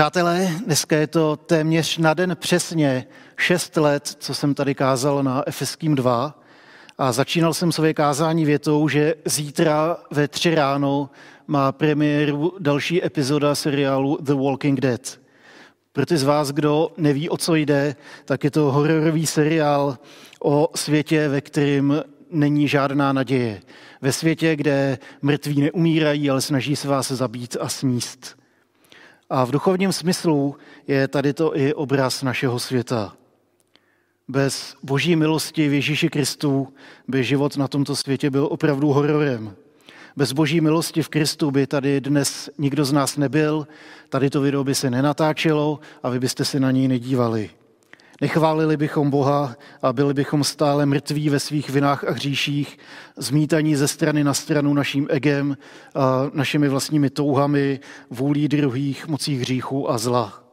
Přátelé, dneska je to téměř na den přesně šest let, co jsem tady kázal na Efeským 2 a začínal jsem své kázání větou, že zítra ve tři ráno má premiéru další epizoda seriálu The Walking Dead. Pro ty z vás, kdo neví, o co jde, tak je to hororový seriál o světě, ve kterém není žádná naděje. Ve světě, kde mrtví neumírají, ale snaží se vás zabít a sníst. A v duchovním smyslu je tady to i obraz našeho světa. Bez boží milosti v Ježíši Kristu by život na tomto světě byl opravdu hororem. Bez boží milosti v Kristu by tady dnes nikdo z nás nebyl, tady to video by se nenatáčelo a vy byste se na něj nedívali. Nechválili bychom Boha a byli bychom stále mrtví ve svých vinách a hříších, zmítaní ze strany na stranu naším egem, a našimi vlastními touhami, vůlí druhých, mocí hříchu a zla.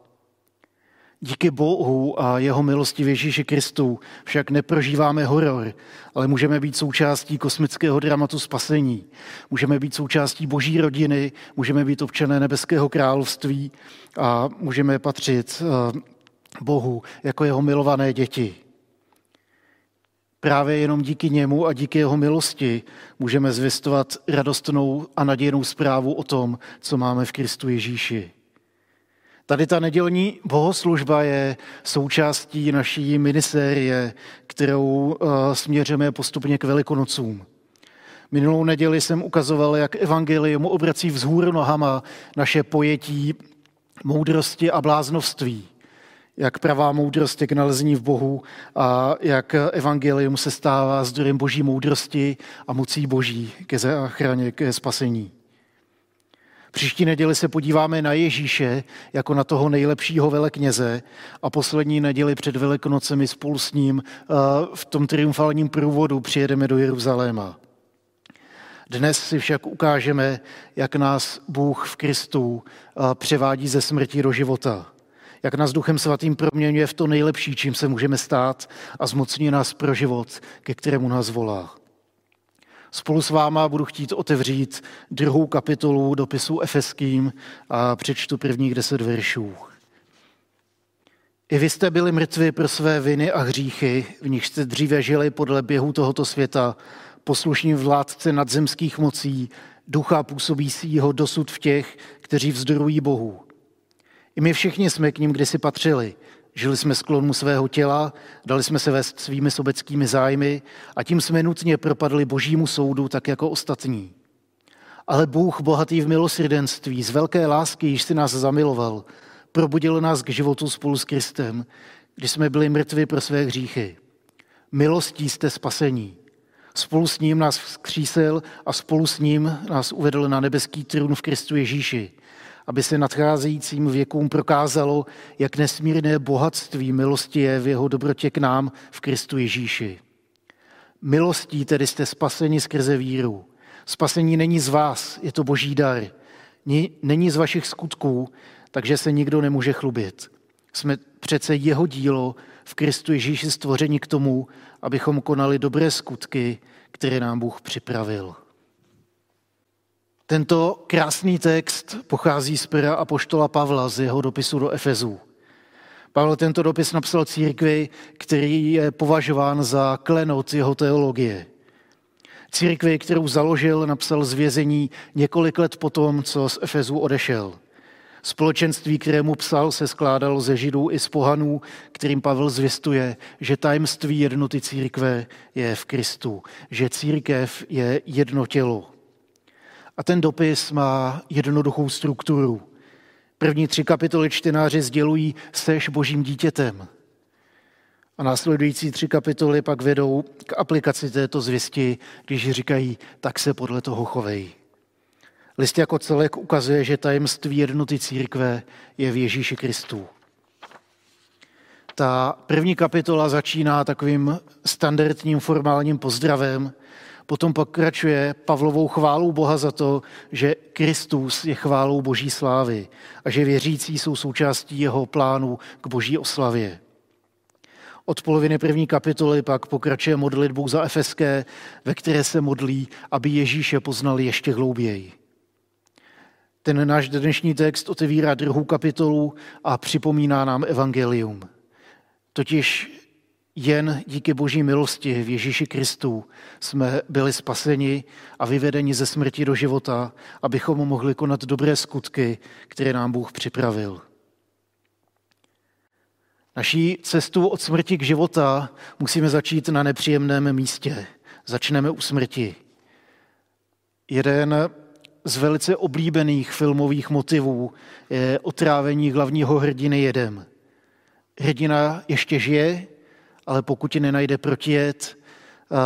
Díky Bohu a jeho milosti v Ježíši Kristu však neprožíváme horor, ale můžeme být součástí kosmického dramatu spasení. Můžeme být součástí boží rodiny, můžeme být občané nebeského království a můžeme patřit eh, Bohu jako jeho milované děti. Právě jenom díky němu a díky jeho milosti můžeme zvěstovat radostnou a nadějnou zprávu o tom, co máme v Kristu Ježíši. Tady ta nedělní bohoslužba je součástí naší minisérie, kterou uh, směřujeme postupně k Velikonocům. Minulou neděli jsem ukazoval, jak evangelium obrací vzhůru nohama naše pojetí moudrosti a bláznovství jak pravá moudrost je k nalezení v Bohu a jak evangelium se stává zdrojem boží moudrosti a mocí boží ke záchraně, ke spasení. Příští neděli se podíváme na Ježíše jako na toho nejlepšího velekněze a poslední neděli před Velikonocemi spolu s ním eh, v tom triumfálním průvodu přijedeme do Jeruzaléma. Dnes si však ukážeme, jak nás Bůh v Kristu eh, převádí ze smrti do života – jak nás Duchem Svatým proměňuje v to nejlepší, čím se můžeme stát a zmocní nás pro život, ke kterému nás volá. Spolu s váma budu chtít otevřít druhou kapitolu dopisu Efeským a přečtu prvních deset veršů. I vy jste byli mrtvi pro své viny a hříchy, v nich jste dříve žili podle běhu tohoto světa, poslušní vládce nadzemských mocí, ducha působícího dosud v těch, kteří vzdorují Bohu. I my všichni jsme k ním kdysi patřili. Žili jsme sklonu svého těla, dali jsme se vést svými sobeckými zájmy a tím jsme nutně propadli božímu soudu, tak jako ostatní. Ale Bůh, bohatý v milosrdenství, z velké lásky, již si nás zamiloval, probudil nás k životu spolu s Kristem, když jsme byli mrtvi pro své hříchy. Milostí jste spasení. Spolu s ním nás vzkřísil a spolu s ním nás uvedl na nebeský trůn v Kristu Ježíši aby se nadcházejícím věkům prokázalo, jak nesmírné bohatství milosti je v jeho dobrotě k nám v Kristu Ježíši. Milostí tedy jste spaseni skrze víru. Spasení není z vás, je to boží dar. Není z vašich skutků, takže se nikdo nemůže chlubit. Jsme přece jeho dílo v Kristu Ježíši stvoření k tomu, abychom konali dobré skutky, které nám Bůh připravil. Tento krásný text pochází z pera apoštola Pavla z jeho dopisu do Efezů. Pavel tento dopis napsal církvi, který je považován za klenot jeho teologie. Církvi, kterou založil, napsal z vězení několik let potom, co z Efezu odešel. Společenství, kterému psal, se skládalo ze židů i z pohanů, kterým Pavel zvěstuje, že tajemství jednoty církve je v Kristu, že církev je jedno tělo. A ten dopis má jednoduchou strukturu. První tři kapitoly čtenáři sdělují, seš božím dítětem. A následující tři kapitoly pak vedou k aplikaci této zvěsti, když říkají, tak se podle toho chovej. List jako celek ukazuje, že tajemství jednoty církve je v Ježíši Kristu. Ta první kapitola začíná takovým standardním formálním pozdravem, Potom pokračuje Pavlovou chválou Boha za to, že Kristus je chválou boží slávy a že věřící jsou součástí jeho plánu k boží oslavě. Od poloviny první kapitoly pak pokračuje modlitbou za Efeské, ve které se modlí, aby Ježíše poznali ještě hlouběji. Ten náš dnešní text otevírá druhou kapitolu a připomíná nám evangelium. Totiž jen díky boží milosti v Ježíši Kristu jsme byli spaseni a vyvedeni ze smrti do života, abychom mohli konat dobré skutky, které nám Bůh připravil. Naší cestu od smrti k života musíme začít na nepříjemném místě. Začneme u smrti. Jeden z velice oblíbených filmových motivů je otrávení hlavního hrdiny jedem. Hrdina ještě žije, ale pokud ji nenajde protijet,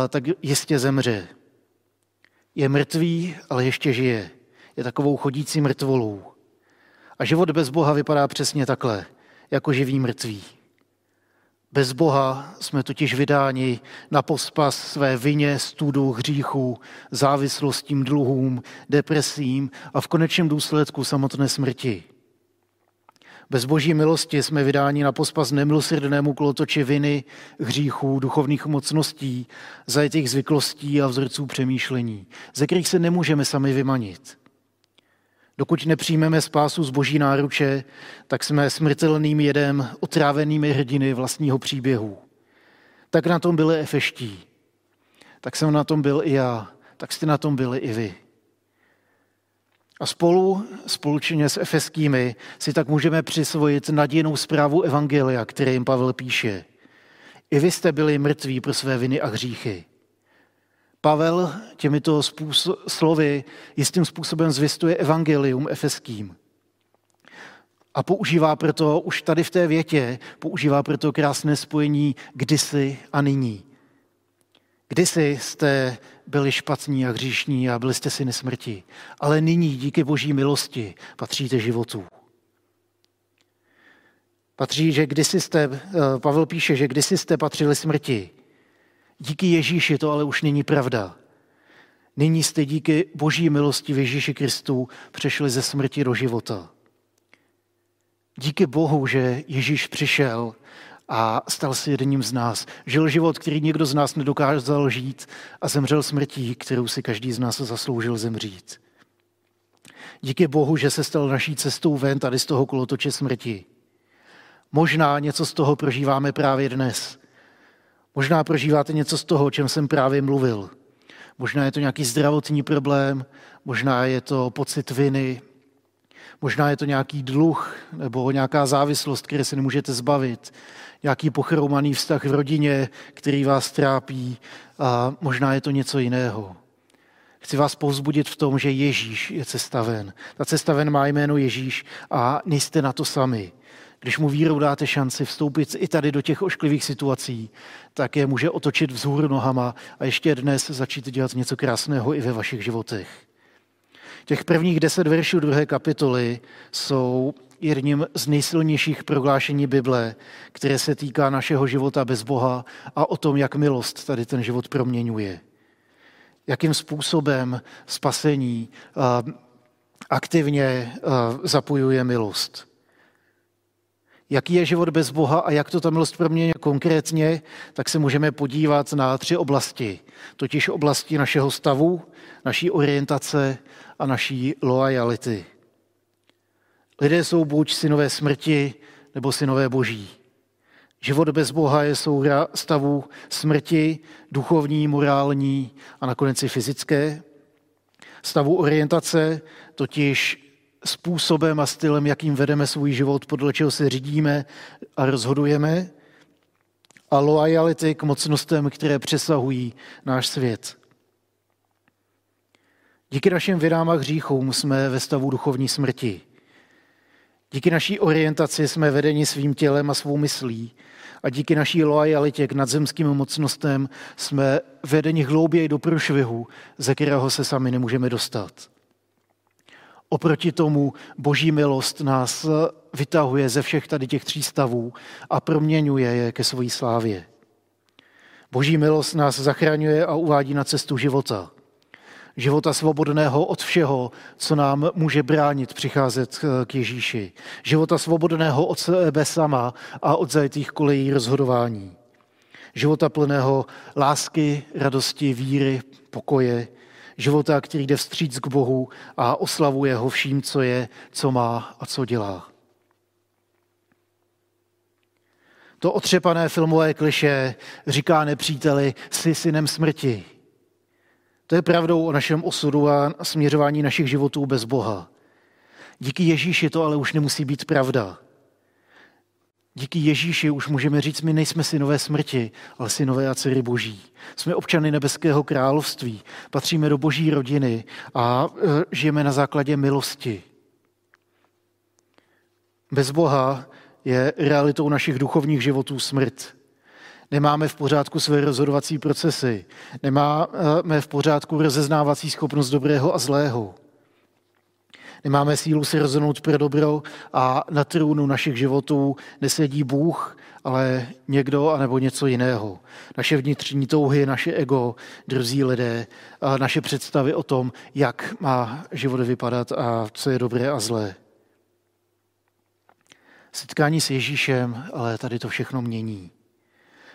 tak jistě zemře. Je mrtvý, ale ještě žije. Je takovou chodící mrtvolou. A život bez Boha vypadá přesně takhle, jako živý mrtvý. Bez Boha jsme totiž vydáni na pospas své vině, studu, hříchu, závislostím, dluhům, depresím a v konečném důsledku samotné smrti. Bez boží milosti jsme vydáni na pospas nemilosrdnému kolotoči viny, hříchů, duchovních mocností, zajetých zvyklostí a vzorců přemýšlení, ze kterých se nemůžeme sami vymanit. Dokud nepřijmeme spásu z boží náruče, tak jsme smrtelným jedem, otrávenými hrdiny vlastního příběhu. Tak na tom byli efeští. Tak jsem na tom byl i já. Tak jste na tom byli i vy. A spolu, společně s efeskými, si tak můžeme přisvojit nadějnou zprávu Evangelia, které jim Pavel píše. I vy jste byli mrtví pro své viny a hříchy. Pavel těmito slovy jistým způsobem zvistuje evangelium efeským. A používá proto už tady v té větě, používá proto krásné spojení kdysi a nyní. Kdysi jste byli špatní a hříšní a byli jste si nesmrti, ale nyní díky boží milosti patříte životu. Patří, že kdysi jste, eh, Pavel píše, že kdysi jste patřili smrti, Díky Ježíši to ale už není pravda. Nyní jste díky boží milosti v Ježíši Kristu přešli ze smrti do života. Díky Bohu, že Ježíš přišel a stal se jedním z nás. Žil život, který nikdo z nás nedokázal žít a zemřel smrtí, kterou si každý z nás zasloužil zemřít. Díky Bohu, že se stal naší cestou ven tady z toho kolotoče smrti. Možná něco z toho prožíváme právě dnes – Možná prožíváte něco z toho, o čem jsem právě mluvil. Možná je to nějaký zdravotní problém, možná je to pocit viny, možná je to nějaký dluh nebo nějaká závislost, které se nemůžete zbavit, nějaký pochromaný vztah v rodině, který vás trápí a možná je to něco jiného. Chci vás povzbudit v tom, že Ježíš je cesta ven. Ta cesta ven má jméno Ježíš a nejste na to sami. Když mu vírou dáte šanci vstoupit i tady do těch ošklivých situací, tak je může otočit vzhůru nohama a ještě dnes začít dělat něco krásného i ve vašich životech. Těch prvních deset veršů druhé kapitoly jsou jedním z nejsilnějších prohlášení Bible, které se týká našeho života bez Boha a o tom, jak milost tady ten život proměňuje. Jakým způsobem spasení aktivně zapojuje milost jaký je život bez Boha a jak to ta milost proměňuje konkrétně, tak se můžeme podívat na tři oblasti. Totiž oblasti našeho stavu, naší orientace a naší loajality. Lidé jsou buď synové smrti, nebo synové boží. Život bez Boha je souhra stavu smrti, duchovní, morální a nakonec i fyzické. Stavu orientace, totiž způsobem a stylem, jakým vedeme svůj život, podle čeho se řídíme a rozhodujeme, a loajality k mocnostem, které přesahují náš svět. Díky našim vinám a hříchům jsme ve stavu duchovní smrti. Díky naší orientaci jsme vedeni svým tělem a svou myslí a díky naší loajalitě k nadzemským mocnostem jsme vedeni hlouběji do průšvihu, ze kterého se sami nemůžeme dostat. Oproti tomu boží milost nás vytahuje ze všech tady těch tří stavů a proměňuje je ke své slávě. Boží milost nás zachraňuje a uvádí na cestu života. Života svobodného od všeho, co nám může bránit přicházet k Ježíši. Života svobodného od sebe sama a od zajetých kolejí rozhodování. Života plného lásky, radosti, víry, pokoje, Života, který jde vstříc k Bohu a oslavuje ho vším, co je, co má a co dělá. To otřepané filmové kliše říká nepříteli, jsi synem smrti. To je pravdou o našem osudu a směřování našich životů bez Boha. Díky Ježíši to ale už nemusí být pravda. Díky Ježíši už můžeme říct, my nejsme synové smrti, ale synové a dcery boží. Jsme občany nebeského království, patříme do boží rodiny a e, žijeme na základě milosti. Bez Boha je realitou našich duchovních životů smrt. Nemáme v pořádku své rozhodovací procesy, nemáme v pořádku rozeznávací schopnost dobrého a zlého. Nemáme sílu se rozhodnout pro dobro a na trůnu našich životů nesedí Bůh, ale někdo anebo něco jiného. Naše vnitřní touhy, naše ego, drzí lidé, a naše představy o tom, jak má život vypadat a co je dobré a zlé. Setkání s Ježíšem ale tady to všechno mění,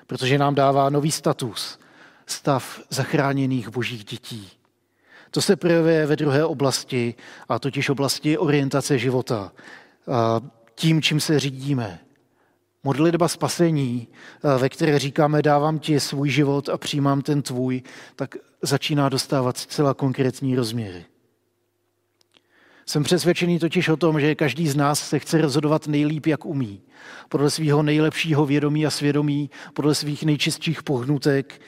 protože nám dává nový status, stav zachráněných božích dětí. To se projevuje ve druhé oblasti, a totiž oblasti orientace života. Tím, čím se řídíme. Modlitba spasení, ve které říkáme dávám ti svůj život a přijímám ten tvůj, tak začíná dostávat zcela konkrétní rozměry. Jsem přesvědčený totiž o tom, že každý z nás se chce rozhodovat nejlíp, jak umí. Podle svého nejlepšího vědomí a svědomí, podle svých nejčistších pohnutek,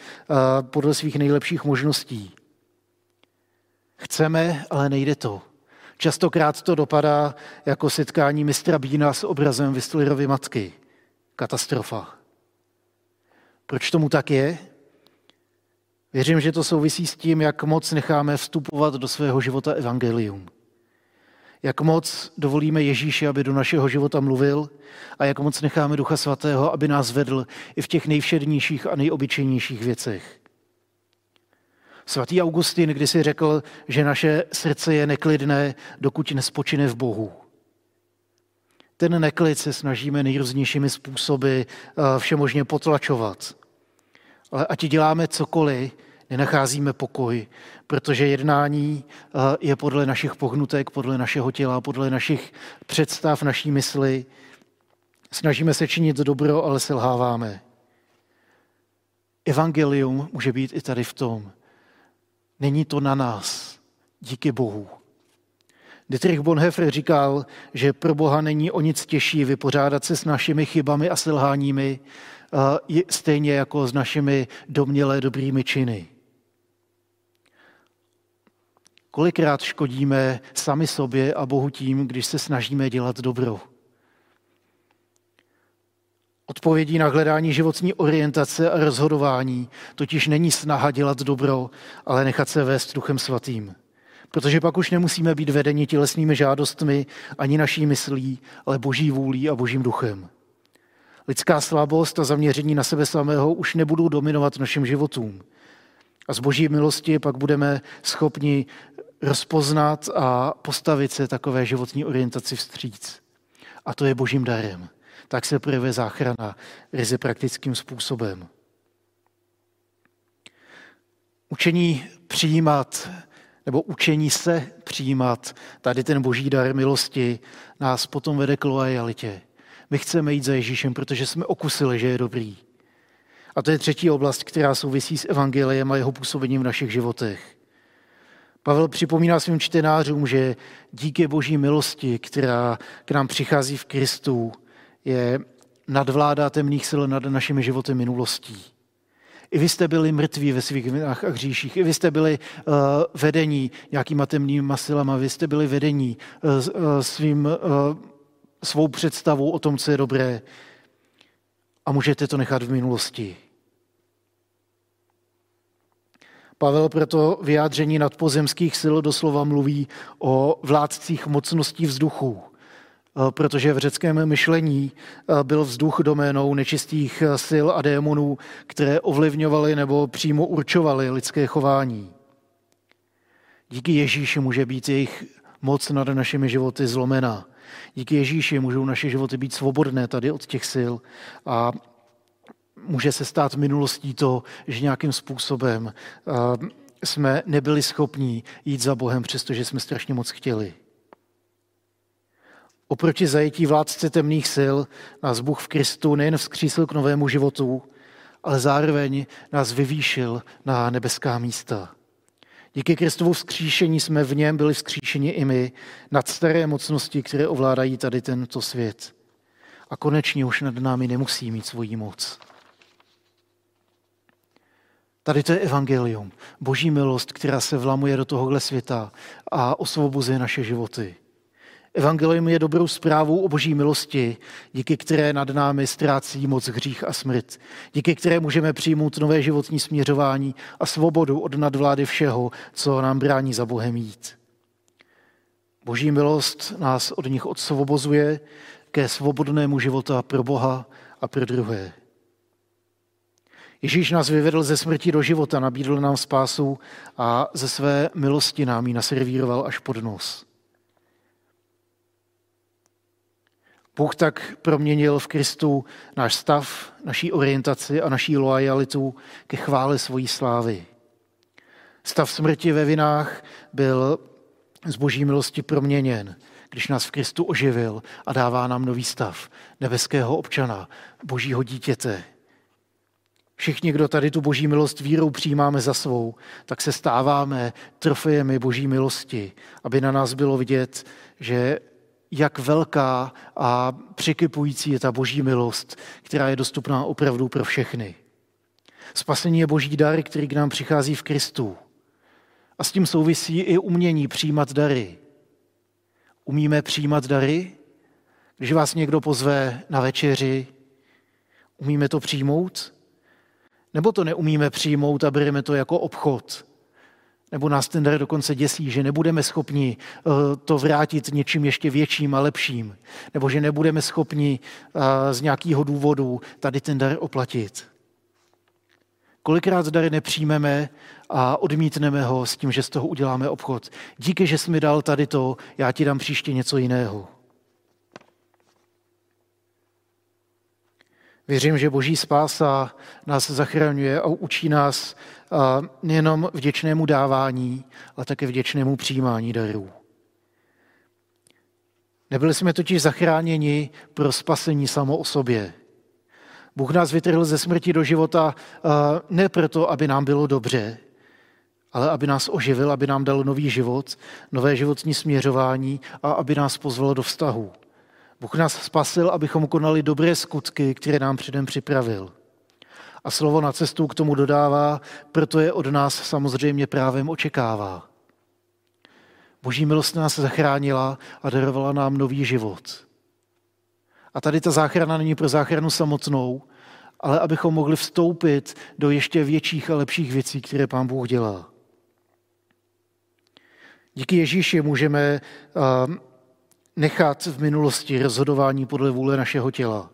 podle svých nejlepších možností. Chceme, ale nejde to. Častokrát to dopadá jako setkání mistra Bína s obrazem Whistlerovy matky. Katastrofa. Proč tomu tak je? Věřím, že to souvisí s tím, jak moc necháme vstupovat do svého života evangelium. Jak moc dovolíme Ježíši, aby do našeho života mluvil a jak moc necháme Ducha Svatého, aby nás vedl i v těch nejvšednějších a nejobyčejnějších věcech. Svatý Augustin kdysi řekl, že naše srdce je neklidné, dokud nespočine v Bohu. Ten neklid se snažíme nejrůznějšími způsoby eh, všemožně potlačovat. Ale ať děláme cokoliv, nenacházíme pokoj, protože jednání eh, je podle našich pohnutek, podle našeho těla, podle našich představ, naší mysli. Snažíme se činit dobro, ale selháváme. Evangelium může být i tady v tom, Není to na nás, díky Bohu. Dietrich Bonhoeffer říkal, že pro Boha není o nic těžší vypořádat se s našimi chybami a selháními, stejně jako s našimi domnělé dobrými činy. Kolikrát škodíme sami sobě a Bohu tím, když se snažíme dělat dobro. Odpovědí na hledání životní orientace a rozhodování totiž není snaha dělat dobro, ale nechat se vést duchem svatým. Protože pak už nemusíme být vedeni tělesnými žádostmi ani naší myslí, ale boží vůlí a božím duchem. Lidská slabost a zaměření na sebe samého už nebudou dominovat našim životům. A z boží milosti pak budeme schopni rozpoznat a postavit se takové životní orientaci vstříc. A to je božím darem tak se projevuje záchrana ryze praktickým způsobem. Učení přijímat nebo učení se přijímat tady ten boží dar milosti nás potom vede k lojalitě. My chceme jít za Ježíšem, protože jsme okusili, že je dobrý. A to je třetí oblast, která souvisí s evangeliem a jeho působením v našich životech. Pavel připomíná svým čtenářům, že díky boží milosti, která k nám přichází v Kristu, je nadvláda temných sil nad našimi životy minulostí. I vy jste byli mrtví ve svých vinách a hříších. I vy jste byli uh, vedení nějakýma temnýma silama. Vy jste byli vedení uh, svým, uh, svou představou o tom, co je dobré. A můžete to nechat v minulosti. Pavel proto vyjádření nadpozemských sil doslova mluví o vládcích mocností vzduchu. Eh, protože v řeckém myšlení eh, byl vzduch doménou nečistých eh, sil a démonů, které ovlivňovaly nebo přímo určovaly lidské chování. Díky Ježíši může být jejich moc nad našimi životy zlomená. Díky Ježíši můžou naše životy být svobodné tady od těch sil a může se stát minulostí to, že nějakým způsobem jsme nebyli schopní jít za Bohem, přestože jsme strašně moc chtěli. Oproti zajetí vládce temných sil nás Bůh v Kristu nejen vzkřísil k novému životu, ale zároveň nás vyvýšil na nebeská místa. Díky Kristovu vzkříšení jsme v něm byli vzkříšeni i my nad staré mocnosti, které ovládají tady tento svět. A konečně už nad námi nemusí mít svoji moc. Tady to je evangelium, boží milost, která se vlamuje do tohohle světa a osvobozuje naše životy. Evangelium je dobrou zprávou o boží milosti, díky které nad námi ztrácí moc hřích a smrt, díky které můžeme přijmout nové životní směřování a svobodu od nadvlády všeho, co nám brání za Bohem jít. Boží milost nás od nich odsvobozuje ke svobodnému života pro Boha a pro druhé. Ježíš nás vyvedl ze smrti do života, nabídl nám spásu a ze své milosti nám ji naservíroval až pod nos. Bůh tak proměnil v Kristu náš stav, naší orientaci a naší loajalitu ke chvále svojí slávy. Stav smrti ve vinách byl z boží milosti proměněn, když nás v Kristu oživil a dává nám nový stav nebeského občana, božího dítěte. Všichni, kdo tady tu boží milost vírou přijímáme za svou, tak se stáváme trofejemi boží milosti, aby na nás bylo vidět, že jak velká a překypující je ta boží milost, která je dostupná opravdu pro všechny. Spasení je boží dar, který k nám přichází v Kristu. A s tím souvisí i umění přijímat dary. Umíme přijímat dary? Když vás někdo pozve na večeři, umíme to přijmout? Nebo to neumíme přijmout a bereme to jako obchod? Nebo nás ten dar dokonce děsí, že nebudeme schopni eh, to vrátit něčím ještě větším a lepším. Nebo že nebudeme schopni eh, z nějakého důvodu tady ten dar oplatit. Kolikrát dary nepřijmeme a odmítneme ho s tím, že z toho uděláme obchod. Díky, že jsi mi dal tady to, já ti dám příště něco jiného. Věřím, že boží spása nás zachraňuje a učí nás nejenom vděčnému dávání, ale také vděčnému přijímání darů. Nebyli jsme totiž zachráněni pro spasení samo o sobě. Bůh nás vytrhl ze smrti do života ne proto, aby nám bylo dobře, ale aby nás oživil, aby nám dal nový život, nové životní směřování a aby nás pozval do vztahu. Bůh nás spasil, abychom konali dobré skutky, které nám předem připravil. A slovo na cestu k tomu dodává, proto je od nás samozřejmě právem očekává. Boží milost nás zachránila a darovala nám nový život. A tady ta záchrana není pro záchranu samotnou, ale abychom mohli vstoupit do ještě větších a lepších věcí, které Pán Bůh dělá. Díky Ježíši můžeme nechat v minulosti rozhodování podle vůle našeho těla.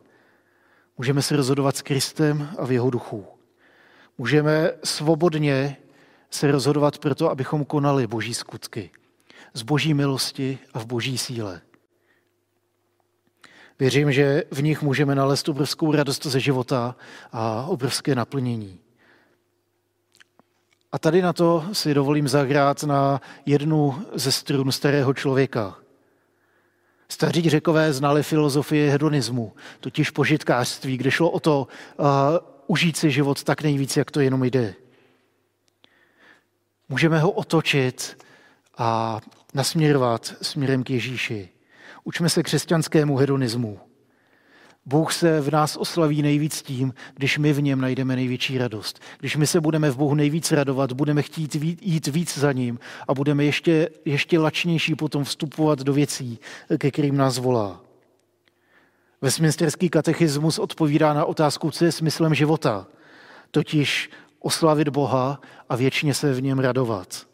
Můžeme se rozhodovat s Kristem a v jeho duchu. Můžeme svobodně se rozhodovat proto, abychom konali boží skutky. Z boží milosti a v boží síle. Věřím, že v nich můžeme nalézt obrovskou radost ze života a obrovské naplnění. A tady na to si dovolím zahrát na jednu ze strun starého člověka. Staří řekové znali filozofii hedonismu, totiž požitkářství, kde šlo o to uh, užít si život tak nejvíc, jak to jenom jde. Můžeme ho otočit a nasměrovat směrem k Ježíši. Učme se křesťanskému hedonismu. Bůh se v nás oslaví nejvíc tím, když my v něm najdeme největší radost. Když my se budeme v Bohu nejvíc radovat, budeme chtít jít víc za ním a budeme ještě, ještě lačnější potom vstupovat do věcí, ke kterým nás volá. Westminsterský katechismus odpovídá na otázku, co je smyslem života, totiž oslavit Boha a věčně se v něm radovat.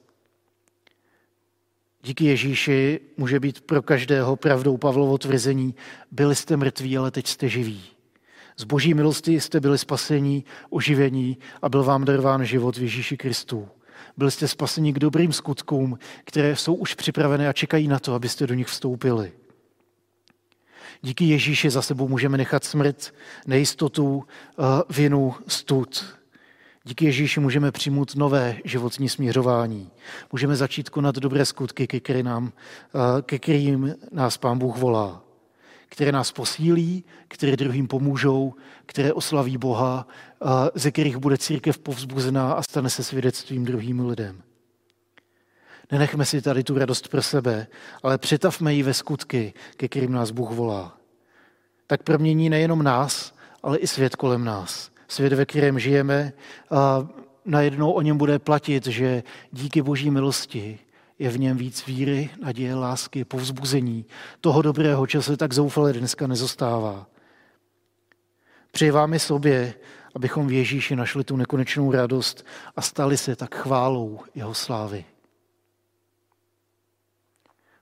Díky Ježíši může být pro každého pravdou Pavlovo tvrzení, byli jste mrtví, ale teď jste živí. Z boží milosti jste byli spasení, oživení a byl vám darován život v Ježíši Kristu. Byli jste spaseni k dobrým skutkům, které jsou už připravené a čekají na to, abyste do nich vstoupili. Díky Ježíši za sebou můžeme nechat smrt, nejistotu, vinu, stud. Díky Ježíši můžeme přijmout nové životní směřování. Můžeme začít konat dobré skutky, ke, který nám, eh, ke kterým nás Pán Bůh volá. Které nás posílí, které druhým pomůžou, které oslaví Boha, eh, ze kterých bude církev povzbuzená a stane se svědectvím druhým lidem. Nenechme si tady tu radost pro sebe, ale přetavme ji ve skutky, ke kterým nás Bůh volá. Tak promění nejenom nás, ale i svět kolem nás svět, ve kterém žijeme, a najednou o něm bude platit, že díky boží milosti je v něm víc víry, naděje, lásky, povzbuzení, toho dobrého, čeho se tak zoufale dneska nezostává. Přeji vám i sobě, abychom v Ježíši našli tu nekonečnou radost a stali se tak chválou jeho slávy.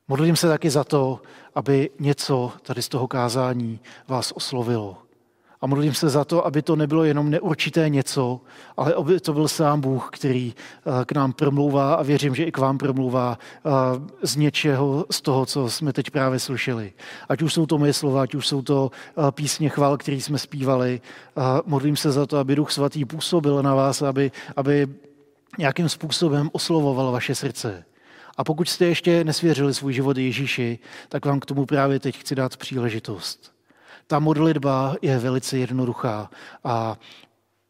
Modlím se taky za to, aby něco tady z toho kázání vás oslovilo a modlím se za to, aby to nebylo jenom neurčité něco, ale aby to byl sám Bůh, který eh, k nám promlouvá a věřím, že i k vám promlouvá eh, z něčeho, z toho, co jsme teď právě slyšeli. Ať už jsou to moje slova, ať už jsou to eh, písně chval, které jsme zpívali. Modlím se za to, aby Duch Svatý působil na vás, aby, aby nějakým způsobem oslovoval vaše srdce. A pokud jste ještě nesvěřili svůj život Ježíši, tak vám k tomu právě teď chci dát příležitost. Ta modlitba je velice jednoduchá a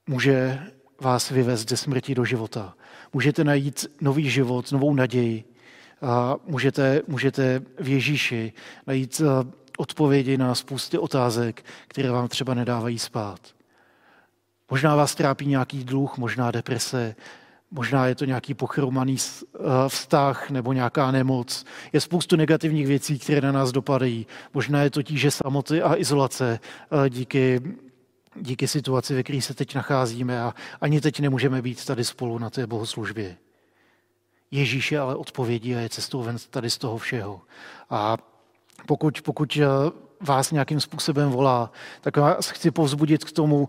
může vás vyvést ze smrti do života. Můžete najít nový život, novou naději. A můžete, můžete v Ježíši najít eh, odpovědi na spousty otázek, které vám třeba nedávají spát. Možná vás trápí nějaký dluh, možná deprese, Možná je to nějaký pochromaný eh, vztah nebo nějaká nemoc. Je spoustu negativních věcí, které na nás dopadají. Možná je to tíže samoty a izolace eh, díky, díky situaci, ve které se teď nacházíme a ani teď nemůžeme být tady spolu na té bohoslužbě. Ježíš je ale odpovědí a je cestou ven tady z toho všeho. A pokud, pokud eh, vás nějakým způsobem volá, tak vás chci povzbudit k tomu,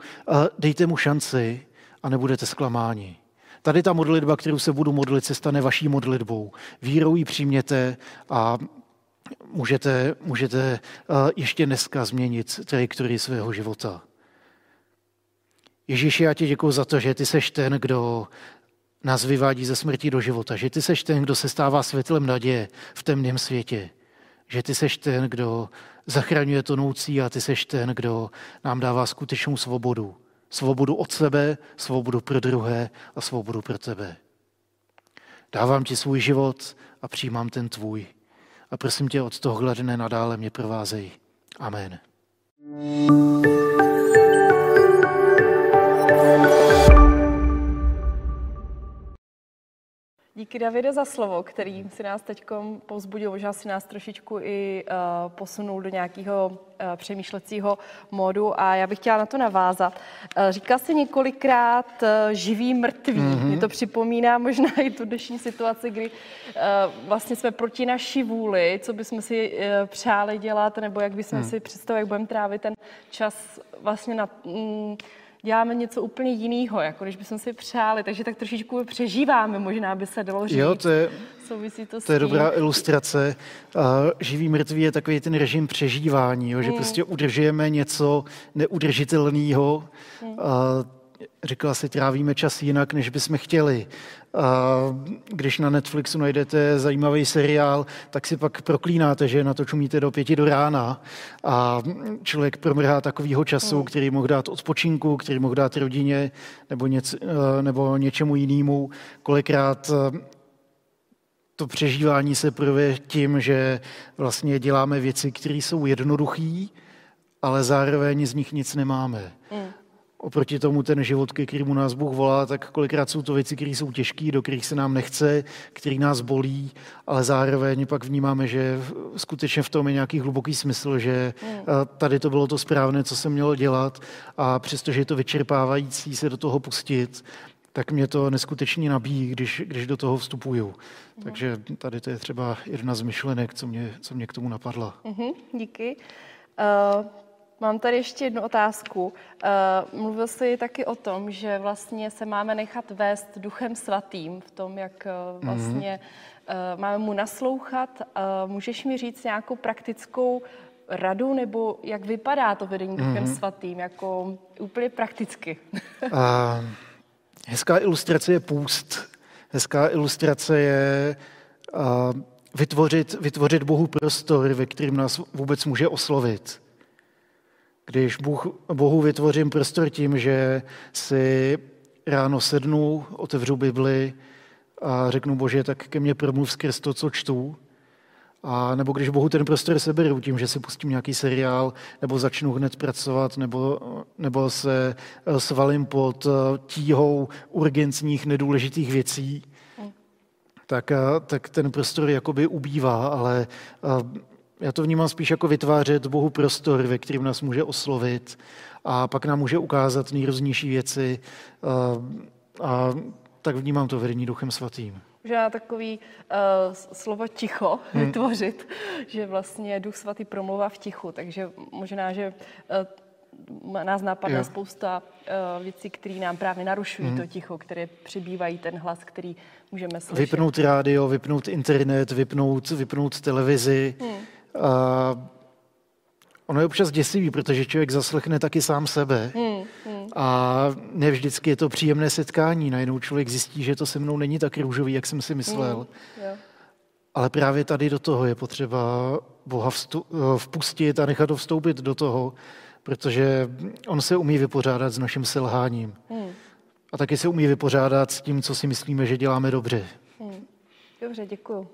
dejte mu šanci a nebudete zklamáni. Tady ta modlitba, kterou se budu modlit, se stane vaší modlitbou. Vírou ji přijměte a můžete, můžete eh, ještě dneska změnit trajektorii svého života. Ježíši, já ti děkuji za to, že ty seš ten, kdo nás vyvádí ze smrti do života, že ty seš ten, kdo se stává světlem naděje v temném světě, že ty seš ten, kdo zachraňuje tonoucí a ty seš ten, kdo nám dává skutečnou svobodu. Svobodu od sebe, svobodu pro druhé a svobodu pro tebe. Dávám ti svůj život a přijímám ten tvůj. A prosím tě, od tohohle dne nadále mě provázej. Amen. Díky Davide za slovo, který si nás teď povzbudil, možná si nás trošičku i uh, posunul do nějakého uh, přemýšlecího módu a já bych chtěla na to navázat. Uh, říkal si několikrát uh, živý, mrtvý. Mm-hmm. Mě to připomíná možná i tu dnešní situaci, kdy uh, vlastně jsme proti naší vůli, co bychom si uh, přáli dělat, nebo jak bychom mm. si představili, jak budeme trávit ten čas vlastně na... Mm, děláme něco úplně jiného, jako když bychom si přáli, takže tak trošičku přežíváme, možná by se dalo říct. Jo, to je, Souvisí to, to je dobrá ilustrace. Živý mrtvý je takový ten režim přežívání, jo, že mm. prostě udržujeme něco neudržitelného. Mm. Říkala si, trávíme čas jinak, než bychom chtěli. A když na Netflixu najdete zajímavý seriál, tak si pak proklínáte, že na to čumíte do pěti do rána a člověk promrhá takovýho času, hmm. který mohl dát odpočinku, který mohl dát rodině nebo, něc, nebo něčemu jinému. Kolikrát to přežívání se projeví tím, že vlastně děláme věci, které jsou jednoduché, ale zároveň z nich nic nemáme. Mm oproti tomu ten život, ke kterému nás Bůh volá, tak kolikrát jsou to věci, které jsou těžké, do kterých se nám nechce, které nás bolí, ale zároveň pak vnímáme, že skutečně v tom je nějaký hluboký smysl, že hmm. tady to bylo to správné, co se mělo dělat a přestože je to vyčerpávající se do toho pustit, tak mě to neskutečně nabíjí, když, když do toho vstupuju. Mm. Takže tady to je třeba jedna z myšlenek, co mě, co mě k tomu napadla. Mm-hmm, díky. Uh, Mám tady ještě jednu otázku. Uh, mluvil jsi taky o tom, že vlastně se máme nechat vést duchem svatým v tom, jak uh, vlastně uh, máme mu naslouchat. Můžeš mi říct nějakou praktickou radu, nebo jak vypadá to vedení duchem mm-hmm. svatým, jako úplně prakticky? uh, hezká ilustrace je půst. Hezká ilustrace je uh, vytvořit, vytvořit Bohu prostor, ve kterým nás vůbec může oslovit. Když Bůh, Bohu vytvořím prostor tím, že si ráno sednu, otevřu Bibli a řeknu, Bože, tak ke mně promluv skrz to, co čtu, a nebo když Bohu ten prostor seberu tím, že si pustím nějaký seriál, nebo začnu hned pracovat, nebo, nebo se eh, svalím pod eh, tíhou urgentních, nedůležitých věcí, tak, eh, tak ten prostor jakoby ubývá, ale já to vnímám spíš jako vytvářet Bohu prostor, ve kterým nás může oslovit a pak nám může ukázat nejrůznější věci a tak vnímám to vedení Duchem Svatým možná takový uh, slovo ticho hmm. vytvořit, že vlastně Duch Svatý promluvá v tichu, takže možná, že uh, nás napadne jo. spousta uh, věcí, které nám právě narušují hmm. to ticho, které přibývají ten hlas, který můžeme slyšet. Vypnout rádio, vypnout internet, vypnout, vypnout televizi. Hmm. Uh, ono je občas děsivý, protože člověk zaslechne taky sám sebe. Hmm. A ne vždycky je to příjemné setkání. Najednou člověk zjistí, že to se mnou není tak růžový, jak jsem si myslel. Mm, yeah. Ale právě tady do toho je potřeba Boha vstu- vpustit a nechat ho vstoupit do toho, protože on se umí vypořádat s naším selháním. Mm. A taky se umí vypořádat s tím, co si myslíme, že děláme dobře. Mm. Dobře, děkuji.